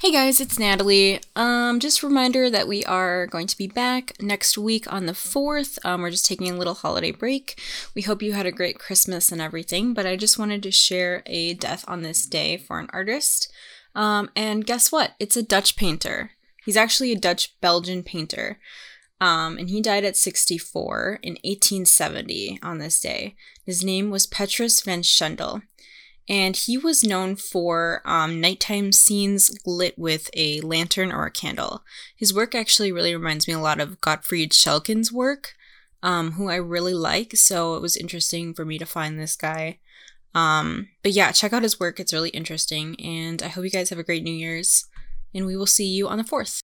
Hey guys, it's Natalie. Um, just a reminder that we are going to be back next week on the 4th. Um, we're just taking a little holiday break. We hope you had a great Christmas and everything, but I just wanted to share a death on this day for an artist. Um, and guess what? It's a Dutch painter. He's actually a Dutch Belgian painter. Um, and he died at 64 in 1870 on this day. His name was Petrus van Schendel and he was known for um, nighttime scenes lit with a lantern or a candle. His work actually really reminds me a lot of Godfried Schalcken's work, um, who I really like, so it was interesting for me to find this guy. Um, but yeah, check out his work, it's really interesting, and I hope you guys have a great New Year's, and we will see you on the 4th.